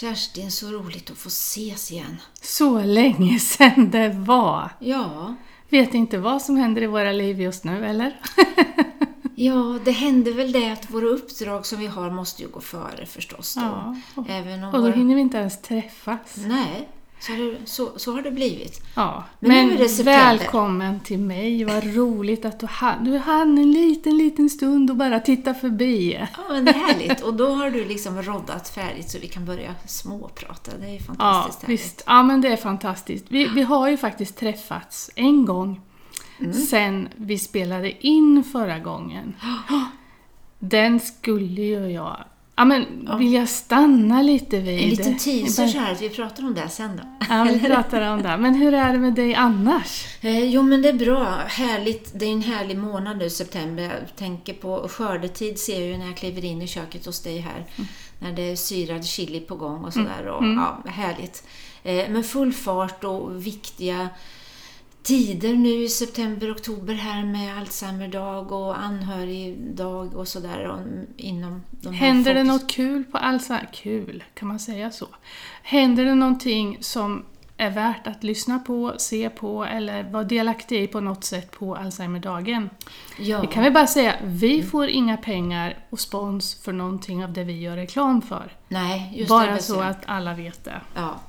Kerstin, så roligt att få ses igen. Så länge sedan det var! Ja, Vet inte vad som händer i våra liv just nu, eller? ja det händer väl det att våra uppdrag som vi har måste ju gå före förstås då. Ja, och- Även om Och då våra... hinner vi inte ens träffas. Nej, så har, det, så, så har det blivit. Ja, Men men, nu är det september. välkommen till mig. Vad roligt att du hann, du hann en liten, liten stund och bara titta förbi. Ja, men det är härligt. Och då har du liksom roddat färdigt så vi kan börja småprata. Det är ju Ja, fantastiskt härligt. visst. Ja, men det är fantastiskt. Vi, vi har ju faktiskt träffats en gång Mm. sen vi spelade in förra gången. Den skulle ju jag... Ja, men vill jag stanna lite vid? En liten teaser så här att vi pratar om det sen då. Ja, vi pratar om det. Men hur är det med dig annars? Eh, jo men det är bra. Härligt. Det är en härlig månad nu, september. Jag tänker på skördetid ser jag ju när jag kliver in i köket hos dig här. När det är syrad chili på gång och sådär. Och, ja, härligt. Eh, men full fart och viktiga tider nu i september, oktober här med Alzheimerdag och anhörigdag och sådär. Inom de här Händer det något kul på Alzheimer? Kul, kan man säga så? Händer det någonting som är värt att lyssna på, se på eller vara delaktig i på något sätt på Alzheimerdagen? Ja. Det kan vi bara säga, vi får inga pengar och spons för någonting av det vi gör reklam för. Nej. Bara så att alla vet det. Ja.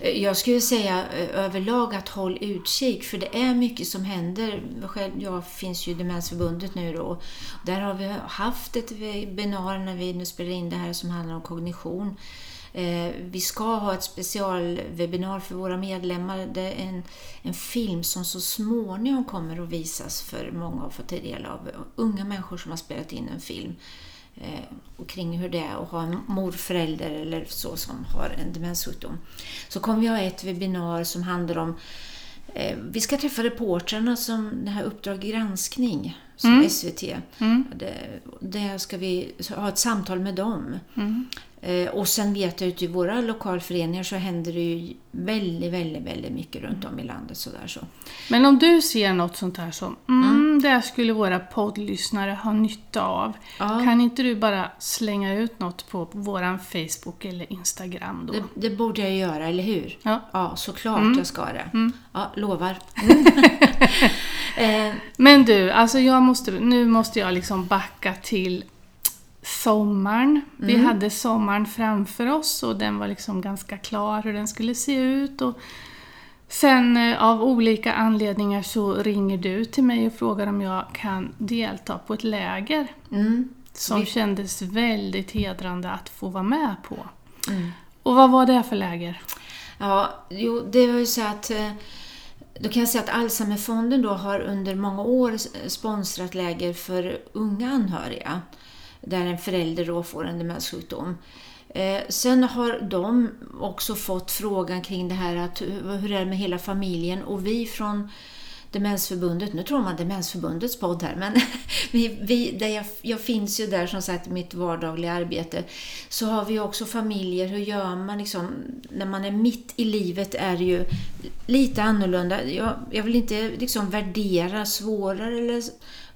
Eh, jag skulle säga eh, överlag att håll utkik för det är mycket som händer. Själv, jag finns ju i Demensförbundet nu då. Där har vi haft ett webbinar när vi nu spelar in det här som handlar om kognition. Eh, vi ska ha ett specialwebinar för våra medlemmar. Det är en, en film som så småningom kommer att visas för många att få ta del av. Unga människor som har spelat in en film och kring hur det är att ha en morförälder eller så som har en demenssjukdom. Så kommer vi ha ett webbinar som handlar om eh, vi ska träffa reportrarna som det här Uppdrag granskning som SVT. Det, det ska vi ha ett samtal med dem. Eh, och sen vet jag ute i våra lokalföreningar så händer det ju väldigt, väldigt, väldigt mycket runt om i landet. Sådär, så. Men om du ser något sånt här som, mm, det skulle våra poddlyssnare ha nytta av. Ja. Kan inte du bara slänga ut något på våran Facebook eller Instagram då? Det, det borde jag göra, eller hur? Ja. Ja, såklart jag ska det. Ja, lovar. eh, Men du, alltså jag måste, nu måste jag liksom backa till sommaren. Vi hade sommaren framför oss och den var liksom ganska klar hur den skulle se ut. Och sen eh, av olika anledningar så ringer du till mig och frågar om jag kan delta på ett läger. mm, Som Vi- kändes väldigt hedrande att få vara med på. mm. Och vad var det för läger? Ja, jo, det var ju så att eh, då kan jag säga att Alzheimerfonden då har under många år sponsrat läger för unga anhöriga där en förälder då får en demenssjukdom. Eh, sen har de också fått frågan kring det här att hur är det med hela familjen? Och vi från Demensförbundet, nu tror man Demensförbundets podd här, men vi, vi, där jag, jag finns ju där som sagt i mitt vardagliga arbete, så har vi också familjer, hur gör man liksom, när man är mitt i livet är det ju lite annorlunda. Jag, jag vill inte liksom värdera svårare eller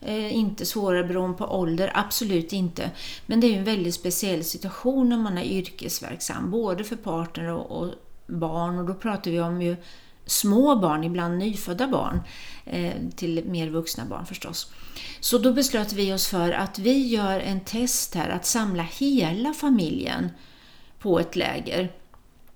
eh, inte svårare beroende på ålder, absolut inte. Men det är ju en väldigt speciell situation när man är yrkesverksam, både för partner och, och barn. Och då pratar vi om ju små barn, ibland nyfödda barn, eh, till mer vuxna barn förstås. Så då beslöt vi oss för att vi gör en test här, att samla hela familjen på ett läger.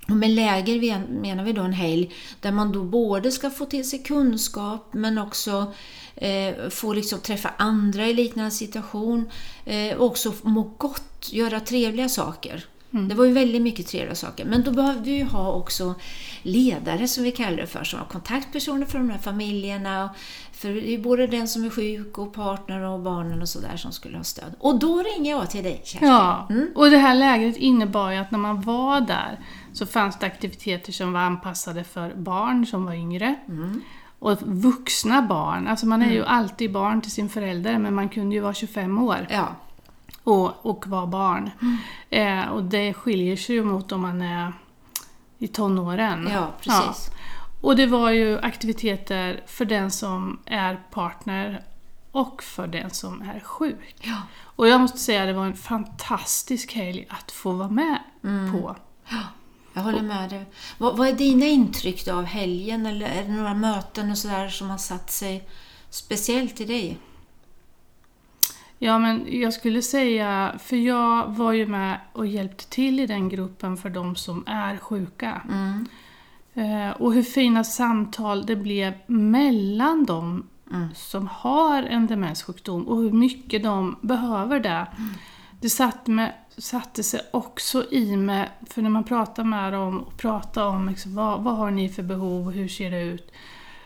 Och med läger menar vi då en helg där man då både ska få till sig kunskap men också eh, få liksom träffa andra i liknande situation eh, och också må gott, göra trevliga saker. Det var ju väldigt mycket trevliga saker. Men då behövde vi ju ha också ledare som vi kallar det för, som har kontaktpersoner för de här familjerna. För det är ju både den som är sjuk och partner och barnen och sådär som skulle ha stöd. Och då ringer jag till dig Kerstin. Ja, Mm. och det här lägret innebar ju att när man var där så fanns det aktiviteter som var anpassade för barn som var yngre. Mm. Och vuxna barn, alltså man är ju alltid barn till sin förälder men man kunde ju vara 25 år Ja, och, och vara barn. Mm. Eh, och det skiljer sig ju mot om man är i tonåren. ja precis. Och det var ju aktiviteter för den som är partner och för den som är sjuk. Ja. Och jag måste säga att det var en fantastisk helg att få vara med Mm. på. Jag håller med dig. Vad, vad är dina intryck då av helgen? Eller är det några möten och sådär som har satt sig speciellt i dig? Ja, men jag skulle säga, för jag var ju med och hjälpte till i den gruppen för de som är sjuka. Mm. Eh, och hur fina samtal det blev mellan dem Mm. som har en demenssjukdom och hur mycket de behöver det. Det satt med, satte sig också i mig, för när man pratar med dem och pratar om liksom, vad, vad har ni för behov och hur ser det ut?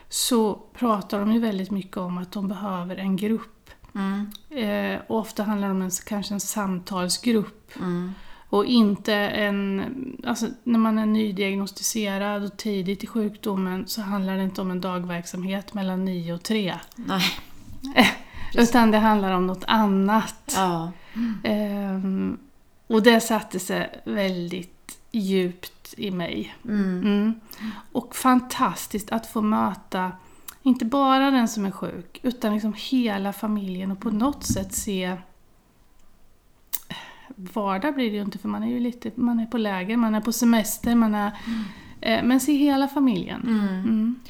Så pratar de ju väldigt mycket om att de behöver en grupp. Mm. Eh, och ofta handlar det om en, kanske en samtalsgrupp. Mm. Och inte en... Alltså när man är nydiagnostiserad och tidigt i sjukdomen så handlar det inte om en dagverksamhet mellan 9 och 3. Nej. Utan det handlar om något annat. Ja. Ehm, och det satte sig väldigt djupt i mig. Mm. Mm. Och fantastiskt att få möta inte bara den som är sjuk, utan liksom hela familjen och på något sätt se Vardag blir det ju inte för man är ju lite, man är på läger, man är på semester, man är... Eh, men se hela familjen. Mm. Mm.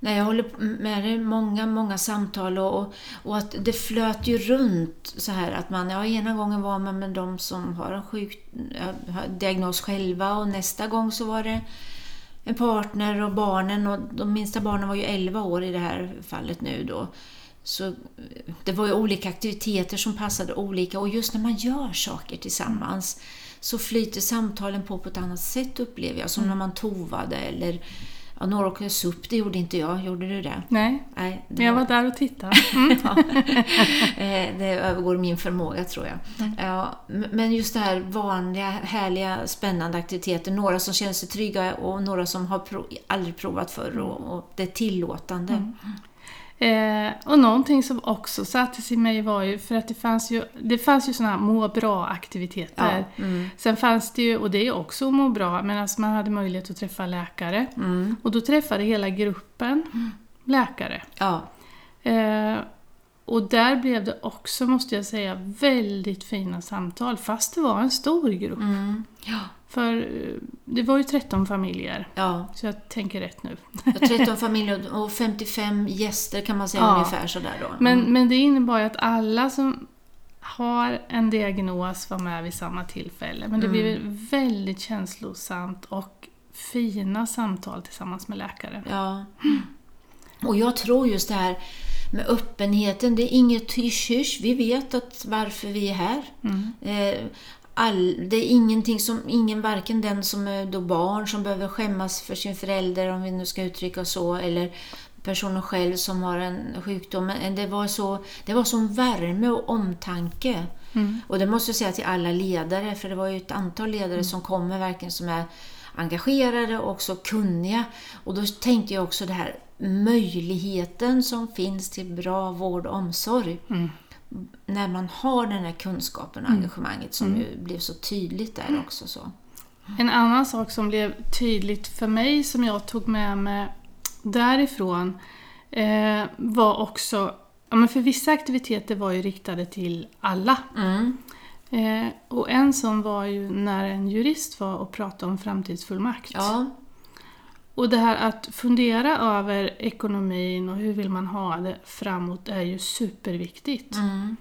Nej, jag håller med dig. Många, många samtal och, och, och att det flöt ju runt så här att man, ja ena gången var man med de som har en sjuk ja, diagnos själva och nästa gång så var det en partner och barnen och de minsta barnen var ju 11 år i det här fallet nu då. Så eh, det var ju olika aktiviteter som passade olika och just när man gör saker tillsammans så flyter samtalen på på ett annat sätt upplever jag. Som när man tovade eller ja, några åkte SUP, det gjorde inte jag. Gjorde du det? Nej, Nej, det men jag var där och tittade. Mm. Ja. Eh, det övergår min förmåga tror jag. Ja, m- men just det här vanliga, härliga, spännande aktiviteter. Några som känner sig trygga och några som har prov, aldrig provat förr och, och det är tillåtande. Eh, och någonting som också sattes i mig var ju, för att det fanns ju, det fanns ju sådana här må bra-aktiviteter. Ja, mm, Sen fanns det ju, och det är också må bra, men alltså man hade möjlighet att träffa läkare. mm, Och då träffade hela gruppen läkare. ja, Eh, och där blev det också, måste jag säga, väldigt fina samtal, fast det var en stor grupp. mm, ja, För eh, det var ju 13 familjer, ja. så jag tänker rätt nu. 13 familjer och 55 gäster kan man säga Ja. ungefär sådär då. Men, Mm. men det innebar ju att alla som har en diagnos var med vid samma tillfälle. Men det Mm. blev väldigt känslosamt och fina samtal tillsammans med läkare. Ja. Och jag tror just det här med öppenheten, det är inget hysch Vi vet att varför vi är här. Mm. Eh, All, det är ingenting som, ingen, varken den som är då barn som behöver skämmas för sin förälder, om vi nu ska uttrycka så, eller personen själv som har en sjukdom. Men det var så, det var sån värme och omtanke. Mm. Och det måste jag säga till alla ledare, för det var ju ett antal ledare som kommer verkligen som är engagerade och också kunniga. Och då tänkte jag också det här möjligheten som finns till bra vård och omsorg. Mm. När man har den här kunskapen och engagemanget som ju blev så tydligt där också. Så. En annan sak som blev tydligt för mig som jag tog med mig därifrån eh, var också, ja, men för vissa aktiviteter var ju riktade till alla. Mm. Eh, och en sån var ju när en jurist var och pratade om framtidsfullmakt. Ja, Och det här att fundera över ekonomin och hur vill man ha det framåt är ju superviktigt. mm.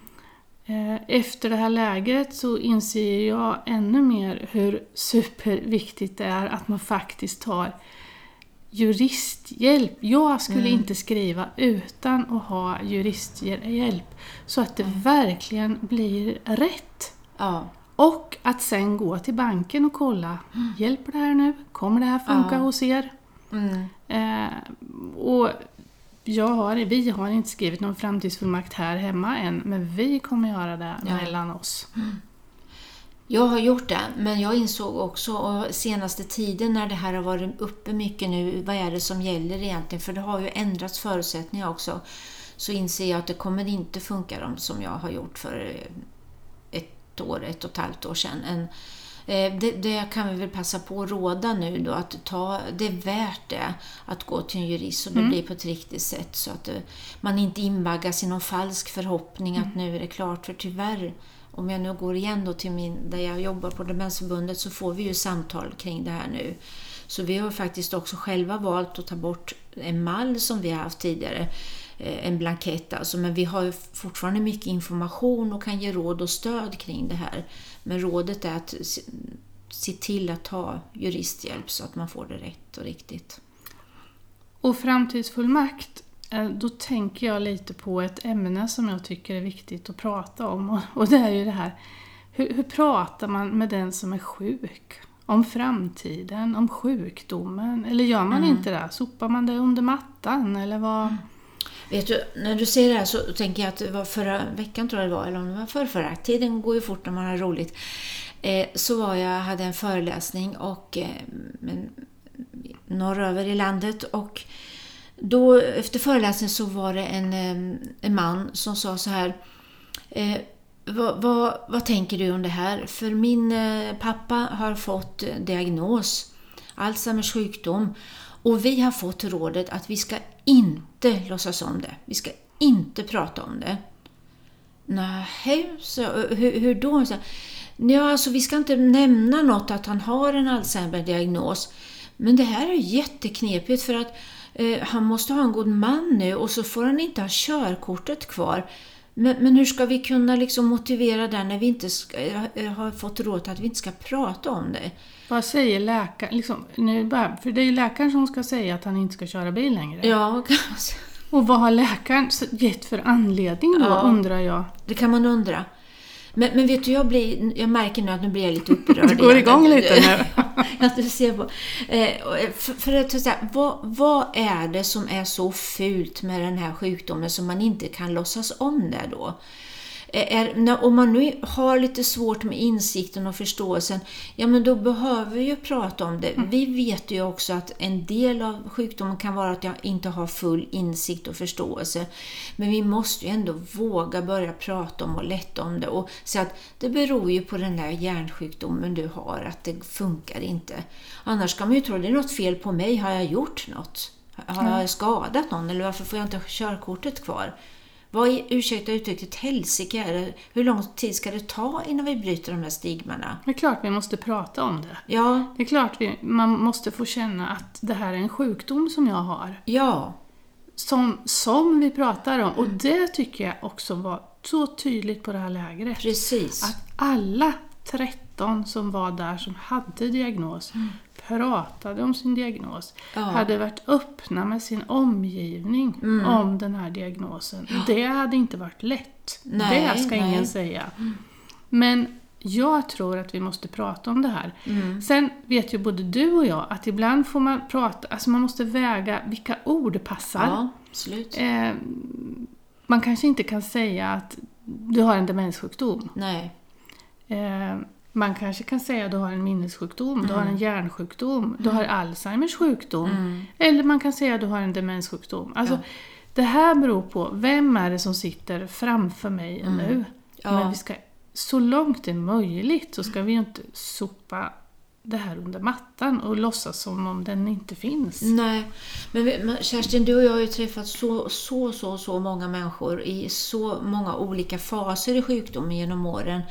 Eh, Efter det här lägret så inser jag ännu mer hur superviktigt det är att man faktiskt tar juristhjälp. Jag skulle inte skriva utan att ha juristhjälp. Så att det verkligen blir rätt. Ja, Och att sen gå till banken och kolla, hjälper det här nu? Kommer det här funka Ja. hos er? mm. Eh, och jag har, vi har inte skrivit någon framtidsfullmakt här hemma än, men vi kommer göra det Ja. mellan oss. Jag har gjort det, men jag insåg också och senaste tiden när det här har varit uppe mycket nu, vad är det som gäller egentligen? För det har ju ändrats förutsättningar också. Så inser jag att det kommer inte funka som jag har gjort för ett år, ett och ett halvt år sedan. En, eh, det, det kan vi väl passa på att råda nu då, att ta, det är värt det att gå till en jurist så det blir på ett riktigt sätt så att det, man inte invaggas i någon falsk förhoppning att nu är det klart. För tyvärr, om jag nu går igen då till min, där jag jobbar på Demensförbundet så får vi ju samtal kring det här nu. Så vi har faktiskt också själva valt att ta bort en mall som vi har haft tidigare, eh, en blankett alltså, men vi har fortfarande mycket information och kan ge råd och stöd kring det här. Men rådet är att se till att ta juristhjälp så att man får det rätt och riktigt. Och framtidsfullmakt, eh, då tänker jag lite på ett ämne som jag tycker är viktigt att prata om och det är ju det här hur, hur pratar man med den som är sjuk? Om framtiden, om sjukdomen? Eller gör man mm. inte det? Sopar man det under mattan? Eller vad? Mm. Vet du, när du säger det här så tänker jag att det var förra veckan tror jag det var, eller om det var förra, förra. Tiden går ju fort när man har roligt. Eh, så var jag, hade en föreläsning och eh, norröver i landet och då efter föreläsningen så var det en, eh, en man som sa så här eh, vad, vad, vad, tänker du om det här? För min eh, pappa har fått eh, diagnos, Alzheimers sjukdom, och vi har fått rådet att vi ska inte låtsas om det. Vi ska inte prata om det. Nej, så hur, hur då? Så, ja, alltså vi ska inte nämna något att han har en Alzheimer-diagnos. Men det här är jätteknepigt för att eh, han måste ha en god man nu och så får han inte ha körkortet kvar. Men, men hur ska vi kunna liksom motivera det när vi inte ska, eh, har fått råd att vi inte ska prata om det? Vad säger läkaren? Liksom, för det är ju läkaren som ska säga att han inte ska köra bil längre. Ja, Och vad har läkaren gett för anledning då, ja, undrar jag? Det kan man undra. Men, men vet du, jag, blir, jag märker nu att nu blir jag lite upprörd. du går igång lite nu. att du ser på. Eh, för, för att säga, vad, vad är det som är så fult med den här sjukdomen som man inte kan låtsas om det då? Är, när, om man nu har lite svårt med insikten och förståelsen, ja men då behöver vi ju prata om det. Mm. Vi vet ju också att en del av sjukdomen kan vara att jag inte har full insikt och förståelse. Men vi måste ju ändå våga börja prata om och lätta om det och säga att det beror ju på den där hjärnsjukdomen du har, att det funkar inte. Annars kan man ju tro att det är något fel på mig, har jag gjort något? Har jag skadat någon eller varför får jag inte körkortet kvar? Vad är, ursäkta uttrycket, helsike är det? Hur lång tid ska det ta innan vi bryter de här stigmarna? Det är klart vi måste prata om det. Ja. Det är klart vi, man måste få känna att det här är en sjukdom som jag har. Ja. Som, som vi pratar om. Och det tycker jag också var så tydligt på det här lägret. Precis. Att alla 13 som var där som hade diagnos mm pratade om sin diagnos, ja. hade varit öppna med sin omgivning mm. om den här diagnosen. Ja. Det hade inte varit lätt. Nej, det ska nej. ingen säga. Mm. Men jag tror att vi måste prata om det här. Mm. Sen vet ju både du och jag att ibland får man prata, alltså man måste väga vilka ord passar. Ja, eh, man kanske inte kan säga att du har en demenssjukdom. Nej. Eh, man kanske kan säga att du har en minnessjukdom, mm. du har en mm. hjärnsjukdom, du har Alzheimers sjukdom. Mm. Eller man kan säga att du har en demenssjukdom. Alltså, ja. Det här beror på, vem är det som sitter framför mig mm. nu? Ja. Men vi ska, så långt det är möjligt så ska vi ju inte sopa det här under mattan och låtsas som om den inte finns. Nej, men Kerstin, du och jag har ju träffat så, så, så, så många människor i så många olika faser i sjukdomen genom åren.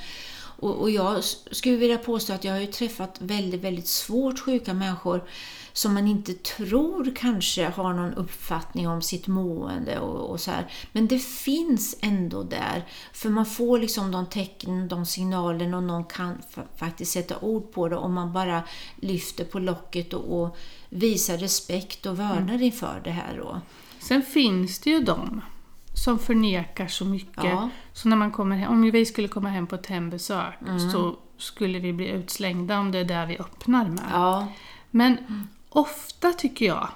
Och, och jag skulle vilja påstå att jag har ju träffat väldigt, väldigt svårt sjuka människor som man inte tror kanske har någon uppfattning om sitt mående och, och, så här. Men det finns ändå där. För man får liksom de tecken, de signalerna och någon kan faktiskt sätta ord på det om man bara lyfter på locket och, och visar respekt och vördnad mm. inför det här. Då. Sen finns det ju de som förnekar så mycket. Ja. Så när man kommer hem, om vi skulle komma hem på ett hembesök mm. så skulle vi bli utslängda om det är där vi öppnar med. Ja. Men mm. ofta tycker jag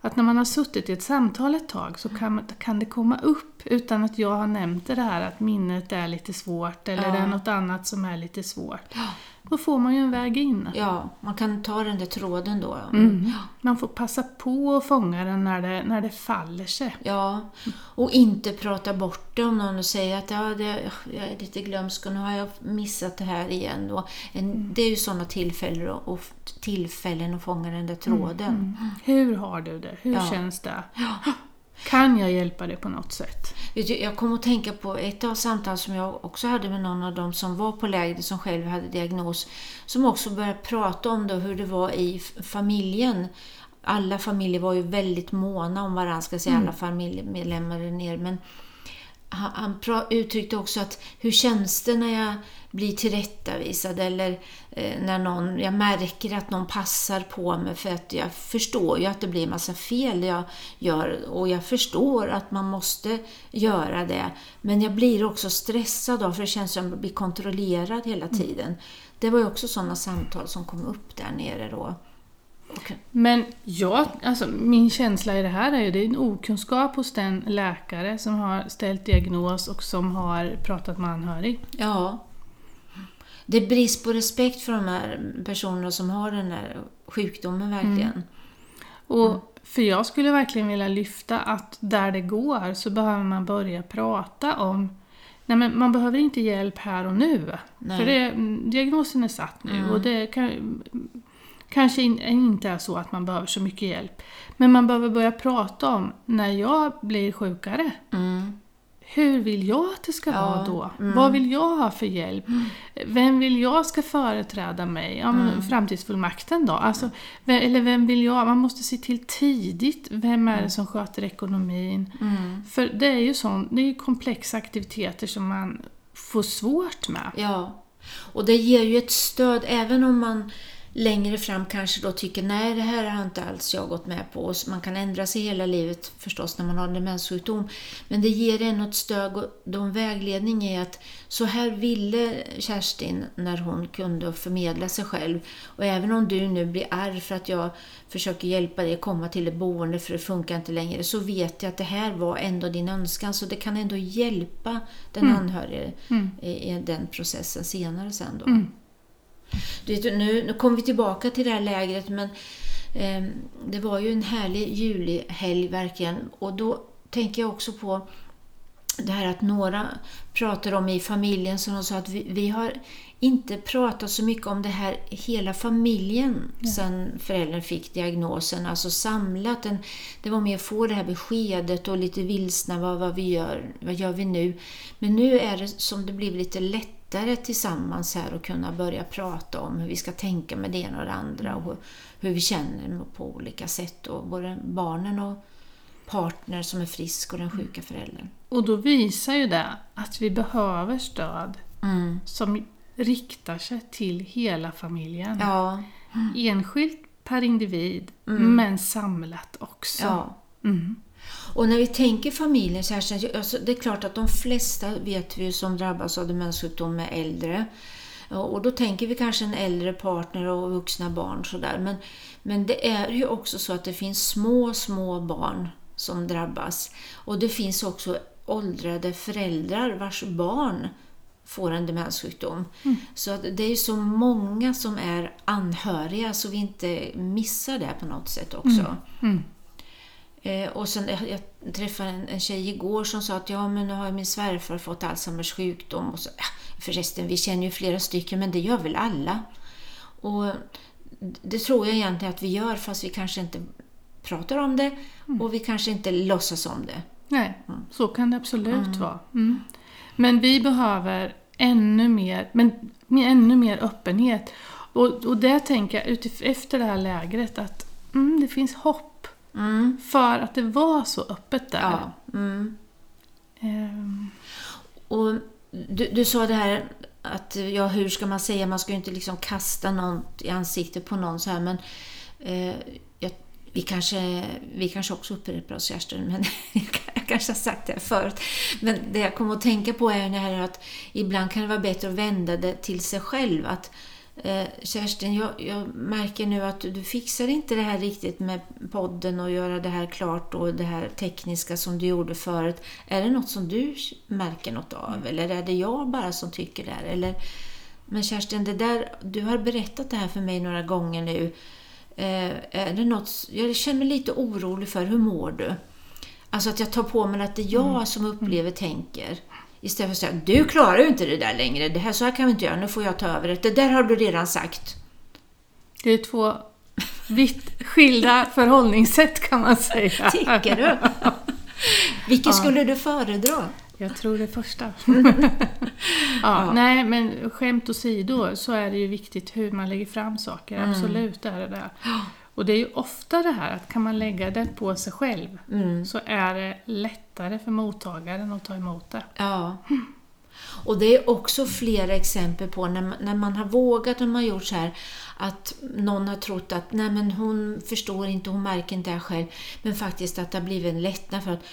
att när man har suttit i ett samtal ett tag så kan, kan det komma upp utan att jag har nämnt det här att minnet är lite svårt eller ja. det är något annat som är lite svårt. Då får man ju en väg in. Ja, man kan ta den där tråden då. Mm. Man får passa på att fånga den när det, när det faller sig. Ja, och inte prata bort det om någon säger att ja, det, jag är lite glömsk och nu har jag missat det här igen. Och en, mm. Det är ju sådana tillfällen, och, tillfällen att fånga den där tråden. Mm. Hur har du det? Hur ja. känns det? Kan jag hjälpa dig på något sätt? Jag kom att tänka på ett av samtal som jag också hade med någon av dem som var på lägret som själv hade diagnos. Som också började prata om det, hur det var i familjen. Alla familjer var ju väldigt måna om varandra, ska säga, alla familjemedlemmar där nere. Men han, uttryckte också att hur känns det när jag blir tillrättavisad eller eh, när någon, jag märker att någon passar på mig för att jag förstår ju att det blir en massa fel jag gör och jag förstår att man måste göra det. Men jag blir också stressad då för det känns som att jag blir kontrollerad hela mm. tiden. Det var ju också sådana samtal som kom upp där nere då. Okay. Men ja, alltså, min känsla i det här är ju det är en okunskap hos den läkare som har ställt diagnos och som har pratat med anhörig. Ja. Det är brist på respekt för de här personerna som har den här sjukdomen verkligen. Mm. Och mm. För jag skulle verkligen vilja lyfta att där det går så behöver man börja prata om Nej, men man behöver inte hjälp här och nu. Nej. För det, diagnosen är satt nu mm. och det kan, kanske inte är så att man behöver så mycket hjälp. Men man behöver börja prata om när jag blir sjukare. Mm. Hur vill jag att det ska ja, vara då? Mm. Vad vill jag ha för hjälp? Mm. Vem vill jag ska företräda mig? Ja, men mm. Framtidsfullmakten då? Alltså, vem, eller vem vill jag? Man måste se till tidigt, vem är det mm. som sköter ekonomin? Mm. För det är ju sån, det är komplexa aktiviteter som man får svårt med. Ja, och det ger ju ett stöd även om man längre fram kanske då tycker nej det här har inte alls jag gått med på. Och man kan ändra sig hela livet förstås när man har en demenssjukdom. Men det ger en ett stöd och en vägledning är att så här ville Kerstin när hon kunde förmedla sig själv. Och även om du nu blir arg för att jag försöker hjälpa dig komma till ett boende för det funkar inte längre så vet jag att det här var ändå din önskan så det kan ändå hjälpa den mm. anhörige mm. I, i den processen senare sen då. Mm. Du vet, nu, nu kommer vi tillbaka till det här lägret men eh, det var ju en härlig julihelg verkligen och då tänker jag också på det här att några pratar om i familjen som de sa att vi, vi har inte pratat så mycket om det här hela familjen ja. sen föräldern fick diagnosen, alltså samlat. En, det var mer att få det här beskedet och lite vilsna vad, vad vi gör, vad gör vi nu? Men nu är det som det blivit lite lätt lättare tillsammans här att kunna börja prata om hur vi ska tänka med det ena och det andra och hur, vi känner på olika sätt. Och både barnen och partner som är frisk och den sjuka föräldern. Och då visar ju det att vi behöver stöd mm. som riktar sig till hela familjen. Ja. Enskilt per individ, mm. men samlat också. Ja. Mm. Och när vi tänker familjen här, alltså det är klart att de flesta vet vi som drabbas av demenssjukdom är äldre. Och då tänker vi kanske en äldre partner och vuxna barn sådär. Men, men det är ju också så att det finns små, små barn som drabbas. Och det finns också åldrade föräldrar vars barn får en demenssjukdom. Mm. Så att det är så många som är anhöriga så vi inte missar det på något sätt också. Mm. Mm. Eh, och sen, jag, jag träffade en, en tjej igår som sa att ja, men nu har min svärfar fått Alzheimers sjukdom. Och så, ja, förresten, vi känner ju flera stycken, men det gör väl alla. Och det tror jag egentligen att vi gör, fast vi kanske inte pratar om det mm. och vi kanske inte låtsas om det. Nej, mm. så kan det absolut mm. vara. Mm. Men vi behöver ännu mer, men med ännu mer öppenhet. Och, och det tänker jag efter det här lägret att mm, det finns hopp Mm. För att det var så öppet där. Ja. Mm. Um. Och du, du sa det här att, ja hur ska man säga, man ska ju inte liksom kasta något i ansiktet på någon så här men eh, jag, vi, kanske, vi kanske också upprepar oss Kerstin, men jag kanske har sagt det förut. Men det jag kommer att tänka på är det här att ibland kan det vara bättre att vända det till sig själv. Att Eh, Kerstin, jag, jag, märker nu att du fixar inte det här riktigt med podden och göra det här klart och det här tekniska som du gjorde förut. Är det något som du märker något av mm. eller är det jag bara som tycker det? Eller, men Kerstin, det där, du har berättat det här för mig några gånger nu. Eh, är det något, jag känner mig lite orolig för, hur mår du? Alltså att jag tar på mig att det är jag mm. som upplever, tänker. Istället för att säga, du klarar ju inte det där längre, det här, så här kan vi inte göra, nu får jag ta över det. Det där har du redan sagt. Det är två vitt skilda förhållningssätt kan man säga. Tycker du? Vilket skulle du föredra? Jag tror det första. ja, Nej, men skämt åsido så är det ju viktigt hur man lägger fram saker. Mm. Absolut är det det. Och det är ju ofta det här att kan man lägga det på sig själv Mm. så är det lättare för mottagaren att ta emot det. Ja. Och det är också flera exempel på när man, när man har vågat och man har gjort så här att någon har trott att nej men hon förstår inte, hon märker inte det här själv. Men faktiskt att det har blivit en lättnad för att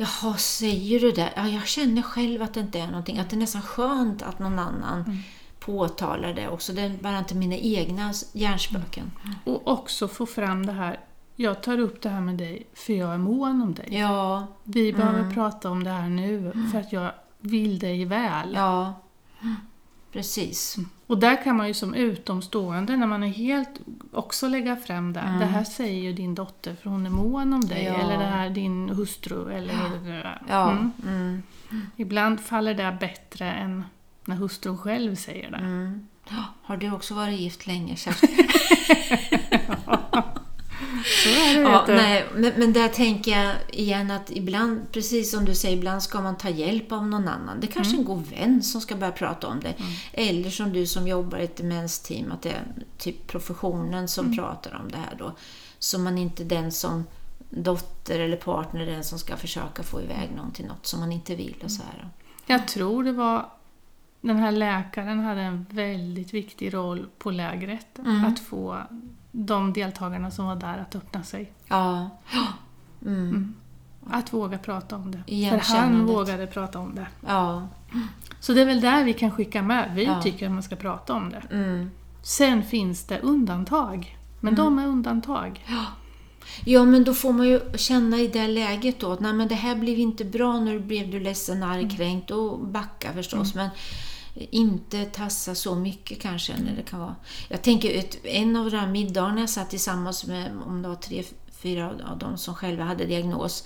Jaha, säger du det? Ja, jag känner själv att det inte är någonting. Att det är nästan skönt att någon annan påtalar det också. Det är bara inte mina egna hjärnspöken. Och också få fram det här, jag tar upp det här med dig för jag är mån om dig. Ja, Vi behöver prata om det här nu för att jag vill dig väl. ja. Precis. Och där kan man ju som utomstående, när man är helt, också lägga fram det. Mm. Det här säger ju din dotter för hon är mån om dig. Ja. Eller det här din hustru. Eller Ja. Mm. Mm. Ibland faller det bättre än när hustrun själv säger det. Mm. Har du också varit gift länge, Kerstin? Så är det, Ja, nej, men, men där tänker jag igen att ibland, precis som du säger, ibland ska man ta hjälp av någon annan. Det är kanske Mm. en god vän som ska börja prata om det. Eller som du som jobbar i ett demensteam, att det är typ professionen som Mm. pratar om det här då. Så man inte den som dotter eller partner den som ska försöka få iväg någon till något som man inte vill och så här. Jag tror det var den här läkaren hade en väldigt viktig roll på lägret. Mm. Att få de deltagarna som var där att öppna sig. Ja. Mm. Att våga prata om det. För han vågade prata om det. Ja. Så det är väl där vi kan skicka med. Vi Ja. tycker att man ska prata om det. Mm. Sen finns det undantag. Men de är undantag. Ja, men då får man ju känna i det läget då att nej, men det här blev inte bra, nu blev du ledsen, arg, kränkt och backa förstås. Men inte tassa så mycket kanske när det kan vara. Jag tänker ett, en av de här middagarna jag satt tillsammans med, om det var tre, fyra av dem som själva hade diagnos.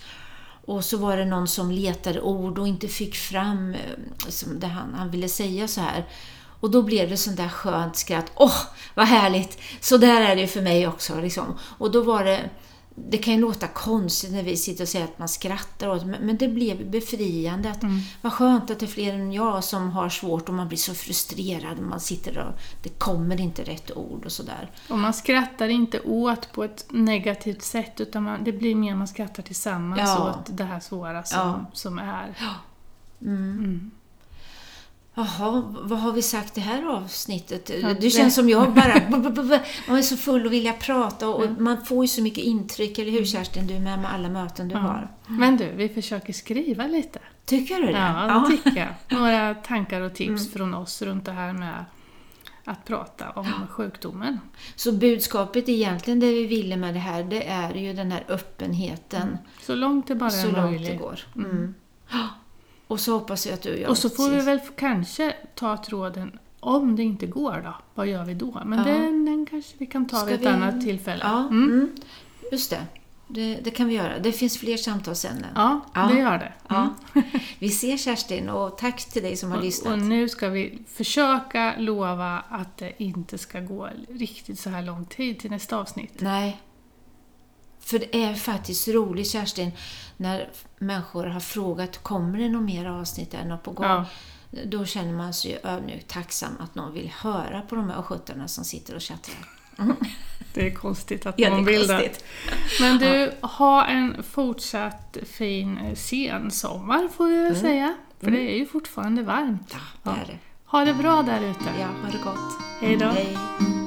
Och så var det någon som letade ord och inte fick fram eh, som det han, han ville säga så här. Och då blev det sånt där skönt skratt. Åh, vad härligt! Så där är det för mig också. Liksom. Och då var det... Det kan ju låta konstigt när vi sitter och säger att man skrattar åt men det blev befriande. Att, Vad skönt att det är fler än jag som har svårt och man blir så frustrerad. Man sitter och det kommer inte rätt ord och sådär. Och man skrattar inte åt på ett negativt sätt utan man, det blir mer man skrattar tillsammans Ja. åt det här svåra som, Ja. som är. Jaha, vad har vi sagt det här avsnittet? Ja, det känns som jag bara... Man är så full och vilja prata och man får ju så mycket intryck, eller hur Kerstin? Du är med med alla möten du har. Men du, vi försöker skriva lite. Tycker du det? Ja, det tycker jag. Några tankar och tips från oss runt det här med att prata om sjukdomen. Så budskapet egentligen, det vi ville med det här, det är ju den här öppenheten. Så långt det bara Så är långt det möjligt. går. Och så hoppas jag att du jag Och så får vi väl kanske ta tråden om det inte går då, vad gör vi då? Men Ja. den, den kanske vi kan ta Ska vid ett vi- annat tillfälle. Ja, Mm. mm. just det. det. Det kan vi göra. Det finns fler samtalsämnen. Ja, Ja. det gör det. Mm. Ja. Vi ser Kerstin och tack till dig som har Och, lyssnat. och nu ska vi försöka lova att det inte ska gå riktigt så här lång tid till nästa avsnitt. Nej. För det är faktiskt roligt Kerstin, när människor har frågat kommer det något mer avsnitt, något på gång? Ja. Då känner man sig ju ödmjukt tacksam att någon vill höra på de här östgötarna som sitter och chattar. Det är konstigt att Ja, någon vill det. Men du, ha en fortsatt fin eh, sensommar får vi väl säga. För det är ju fortfarande varmt. Ja, det är det. Ha det bra där ute. Ja, ha det gott. Hej då.